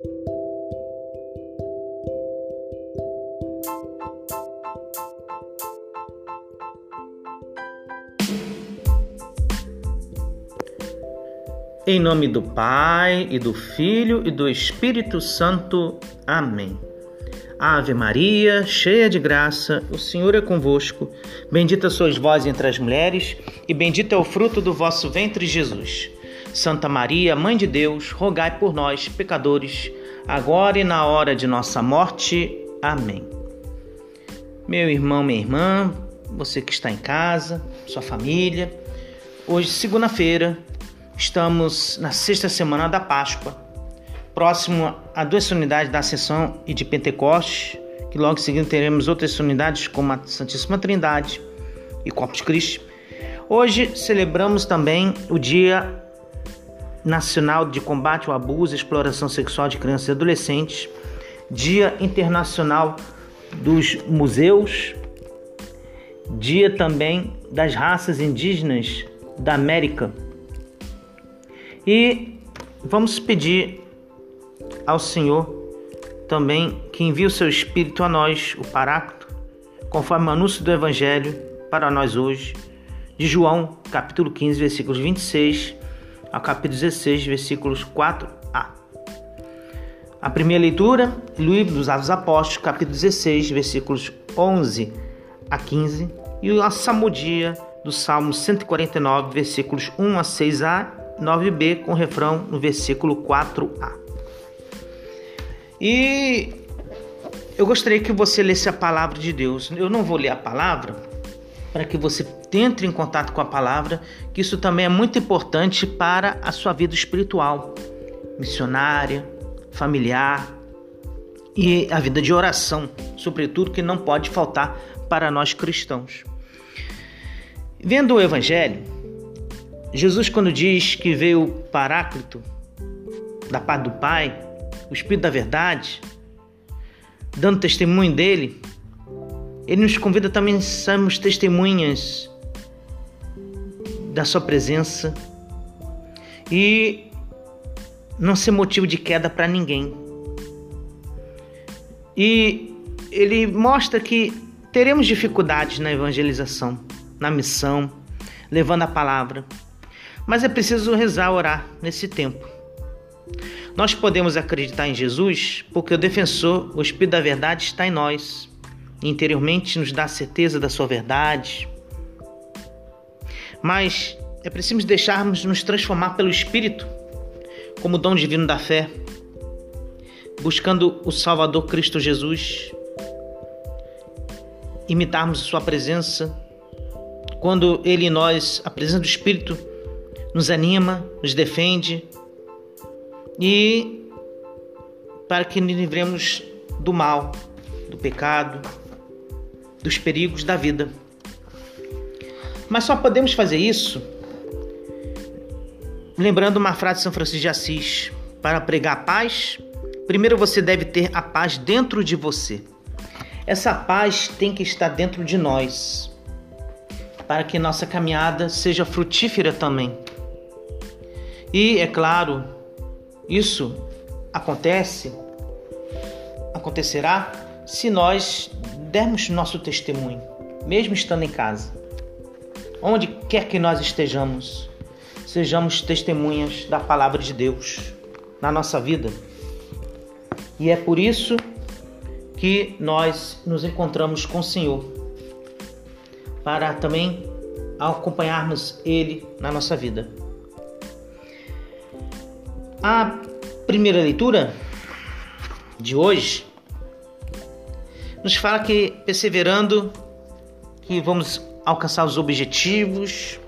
Em nome do Pai, e do Filho e do Espírito Santo. Amém. Ave Maria, cheia de graça, o Senhor é convosco. Bendita sois vós entre as mulheres, e bendito é o fruto do vosso ventre, Jesus. Santa Maria, Mãe de Deus, rogai por nós, pecadores, agora e na hora de nossa morte. Amém. Meu irmão, minha irmã, você que está em casa, sua família, hoje, segunda-feira, Estamos na sexta semana da Páscoa, próximo a duas solenidades da Ascensão e de Pentecostes, que logo em seguida teremos outras solenidades como a Santíssima Trindade e Corpus Christi. Hoje celebramos também o Dia Nacional de Combate ao Abuso e Exploração Sexual de Crianças e Adolescentes, Dia Internacional dos Museus, Dia também das Raças Indígenas da América. E vamos pedir ao Senhor também que envie o seu Espírito a nós, o Paráclito, conforme o anúncio do Evangelho para nós hoje, de João, capítulo 15, versículos 26 ao capítulo 16, versículos 4a. A primeira leitura, livro dos Atos Apóstolos, capítulo 16, versículos 11 a 15, e a salmodia do Salmo 149, versículos 1 a 6a 9b com refrão no versículo 4a. E eu gostaria que você lesse a palavra de Deus. Eu não vou ler a palavra para que você entre em contato com a palavra, que isso também é muito importante para a sua vida espiritual, missionária, familiar e a vida de oração, sobretudo que não pode faltar para nós cristãos. Vendo o evangelho, Jesus, quando diz que veio o Paráclito, da paz do Pai, o Espírito da Verdade, dando testemunho dele, ele nos convida também a sermos testemunhas da Sua presença e não ser motivo de queda para ninguém. E ele mostra que teremos dificuldades na evangelização, na missão, levando a palavra. Mas é preciso rezar, orar nesse tempo. Nós podemos acreditar em Jesus porque o defensor, o Espírito da Verdade, está em nós. Interiormente nos dá certeza da sua verdade. Mas é preciso deixarmos nos transformar pelo Espírito, como dom divino da fé, buscando o Salvador Cristo Jesus, imitarmos Sua presença, quando Ele e nós, a presença do Espírito, nos anima, nos defende e para que nos livremos do mal, do pecado, dos perigos da vida. Mas só podemos fazer isso lembrando uma frase de São Francisco de Assis: para pregar a paz, primeiro você deve ter a paz dentro de você. Essa paz tem que estar dentro de nós, para que nossa caminhada seja frutífera também. E é claro, isso acontece, acontecerá se nós dermos nosso testemunho, mesmo estando em casa. Onde quer que nós estejamos, sejamos testemunhas da palavra de Deus na nossa vida. E é por isso que nós nos encontramos com o Senhor, para também acompanharmos Ele na nossa vida. A primeira leitura de hoje nos fala que perseverando que vamos alcançar os objetivos,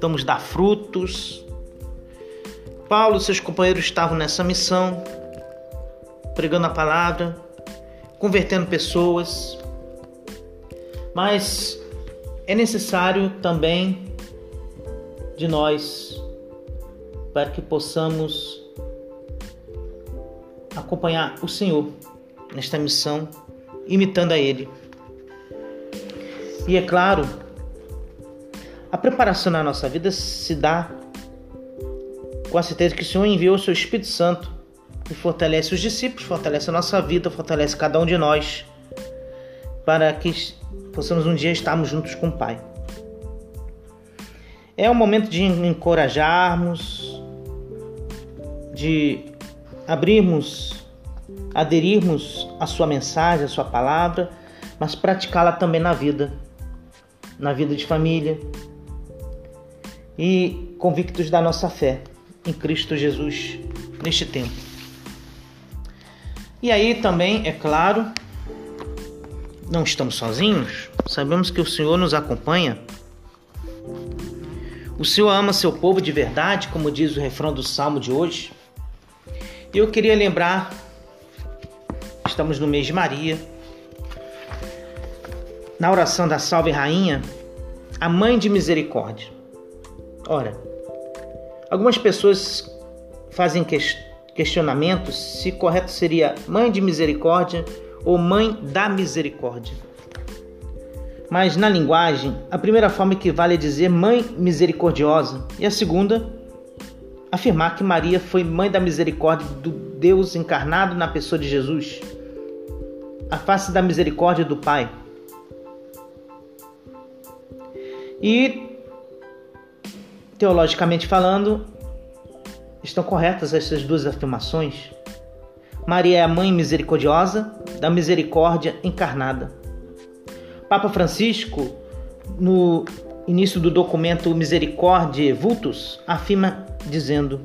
vamos dar frutos. Paulo e seus companheiros estavam nessa missão, pregando a palavra, convertendo pessoas. Mas é necessário também de nós para que possamos acompanhar o Senhor nesta missão, imitando a Ele. E é claro, a preparação na nossa vida se dá com a certeza que o Senhor enviou o seu Espírito Santo e fortalece os discípulos, fortalece a nossa vida, fortalece cada um de nós, para que possamos um dia estarmos juntos com o Pai. É um momento de encorajarmos, de abrirmos, aderirmos à Sua mensagem, à Sua palavra, mas praticá-la também na vida, na vida de família e convictos da nossa fé em Cristo Jesus neste tempo. E aí também, é claro, não estamos sozinhos, sabemos que o Senhor nos acompanha. O Senhor ama seu povo de verdade, como diz o refrão do salmo de hoje. E eu queria lembrar, estamos no mês de Maria, na oração da Salve Rainha, a Mãe de Misericórdia. Ora, algumas pessoas fazem questionamentos se correto seria Mãe de Misericórdia ou Mãe da Misericórdia. Mas na linguagem, a primeira forma equivale a dizer Mãe Misericordiosa e a segunda, afirmar que Maria foi Mãe da Misericórdia do Deus encarnado na pessoa de Jesus, a face da misericórdia do Pai. E, teologicamente falando, estão corretas essas duas afirmações? Maria é a mãe misericordiosa da misericórdia encarnada. Papa Francisco, no início do documento Misericordiae Vultus, afirma dizendo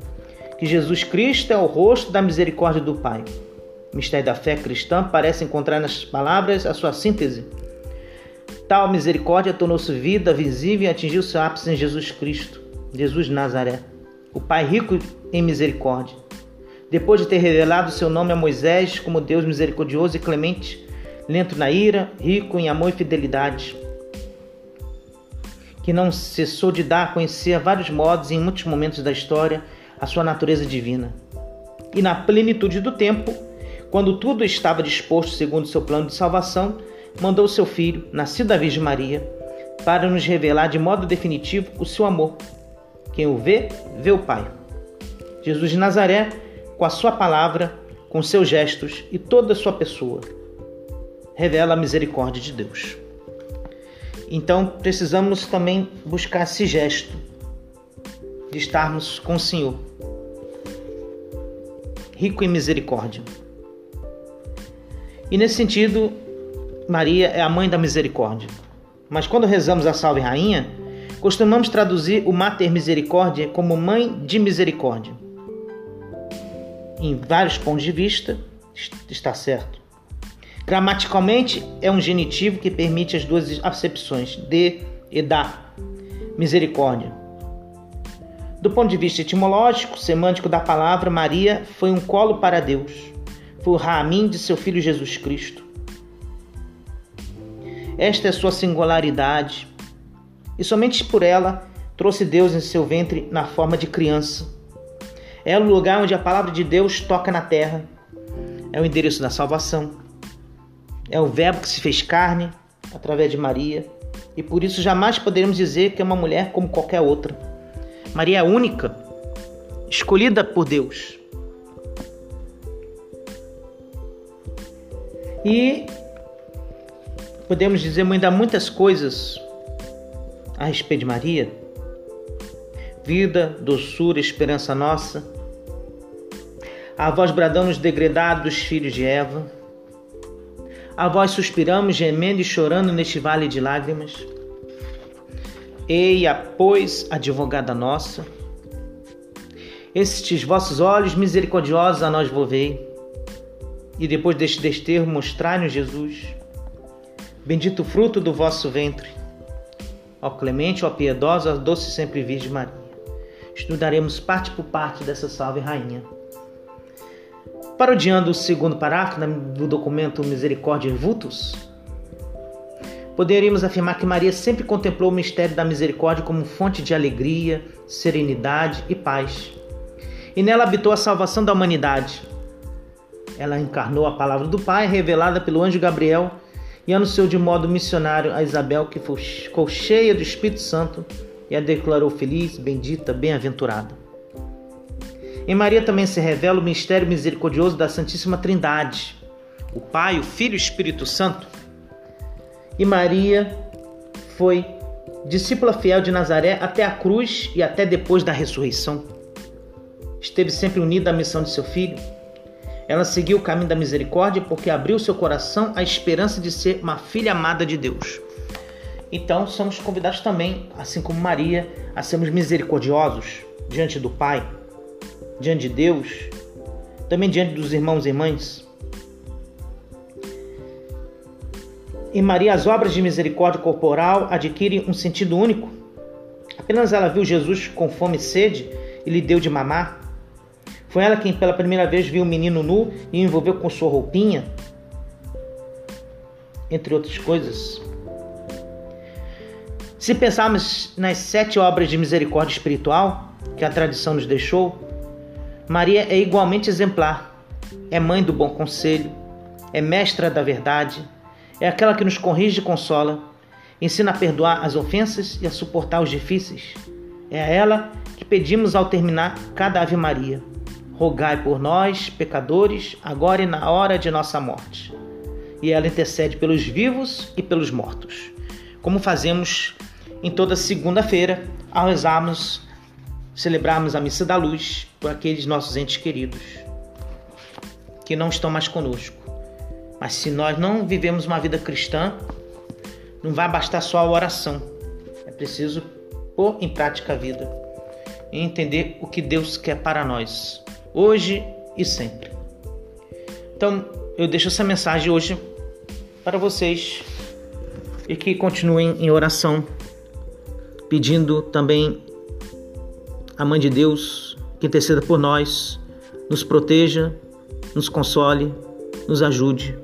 que Jesus Cristo é o rosto da misericórdia do Pai. O mistério da fé cristã parece encontrar nas palavras a sua síntese. Tal misericórdia tornou-se vida visível e atingiu seu ápice em Jesus Cristo, Jesus Nazaré, o Pai rico em misericórdia. Depois de ter revelado seu nome a Moisés como Deus misericordioso e clemente, lento na ira, rico em amor e fidelidade, que não cessou de dar a conhecer a vários modos e em muitos momentos da história a sua natureza divina. E na plenitude do tempo, quando tudo estava disposto segundo seu plano de salvação, mandou seu filho, nascido da Virgem Maria, para nos revelar de modo definitivo o seu amor. Quem o vê, vê o Pai. Jesus de Nazaré, com a sua palavra, com seus gestos e toda a sua pessoa, revela a misericórdia de Deus. Então precisamos também buscar esse gesto de estarmos com o Senhor, rico em misericórdia. E nesse sentido, Maria é a mãe da misericórdia. Mas quando rezamos a Salve Rainha, costumamos traduzir o Mater Misericórdia como mãe de misericórdia em vários pontos de vista, está certo. Gramaticalmente, é um genitivo que permite as duas acepções, de e da, misericórdia. Do ponto de vista etimológico, semântico da palavra, Maria foi um colo para Deus. Foi Ramin de seu filho Jesus Cristo. Esta é sua singularidade, e somente por ela trouxe Deus em seu ventre na forma de criança é o lugar onde a palavra de Deus toca na terra. É o endereço da salvação. É o Verbo que se fez carne através de Maria. E por isso jamais poderemos dizer que é uma mulher como qualquer outra. Maria é única, escolhida por Deus. E podemos dizer ainda muitas coisas a respeito de Maria vida, doçura, esperança nossa. A voz bradamos degredados dos filhos de Eva. A voz suspiramos, gemendo e chorando neste vale de lágrimas. Eia, pois, advogada nossa, estes vossos olhos misericordiosos a nós volvei, e depois deste desterro mostrai-nos Jesus, bendito fruto do vosso ventre, ó clemente, ó piedosa, ó doce sempre Virgem Maria estudaremos parte por parte dessa salve rainha. Parodiando o segundo parágrafo do documento Misericórdia Vultus, poderíamos afirmar que Maria sempre contemplou o mistério da misericórdia como fonte de alegria, serenidade e paz. E nela habitou a salvação da humanidade. Ela encarnou a palavra do Pai, revelada pelo anjo Gabriel, e anunciou de modo missionário a Isabel, que ficou cheia do Espírito Santo e a declarou feliz, bendita, bem-aventurada. Em Maria também se revela o mistério misericordioso da Santíssima Trindade, o Pai, o Filho e o Espírito Santo. E Maria foi discípula fiel de Nazaré até a cruz e até depois da ressurreição. Esteve sempre unida à missão de seu filho. Ela seguiu o caminho da misericórdia porque abriu seu coração à esperança de ser uma filha amada de Deus. Então, somos convidados também, assim como Maria, a sermos misericordiosos diante do Pai, diante de Deus, também diante dos irmãos e irmãs. Em Maria, as obras de misericórdia corporal adquirem um sentido único. Apenas ela viu Jesus com fome e sede e lhe deu de mamar. Foi ela quem pela primeira vez viu o menino nu e o envolveu com sua roupinha, entre outras coisas. Se pensarmos nas sete obras de misericórdia espiritual que a tradição nos deixou, Maria é igualmente exemplar. É mãe do bom conselho, é mestra da verdade, é aquela que nos corrige e consola, ensina a perdoar as ofensas e a suportar os difíceis. É a ela que pedimos ao terminar cada Ave Maria. Rogai por nós, pecadores, agora e na hora de nossa morte. E ela intercede pelos vivos e pelos mortos, como fazemos em toda segunda-feira ao rezarmos celebrarmos a missa da luz por aqueles nossos entes queridos que não estão mais conosco. Mas se nós não vivemos uma vida cristã, não vai bastar só a oração. É preciso pôr em prática a vida e entender o que Deus quer para nós, hoje e sempre. Então, eu deixo essa mensagem hoje para vocês e que continuem em oração, pedindo também a Mãe de Deus que interceda por nós, nos proteja, nos console, nos ajude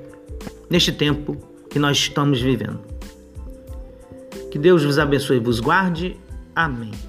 neste tempo que nós estamos vivendo. Que Deus vos abençoe e vos guarde. Amém.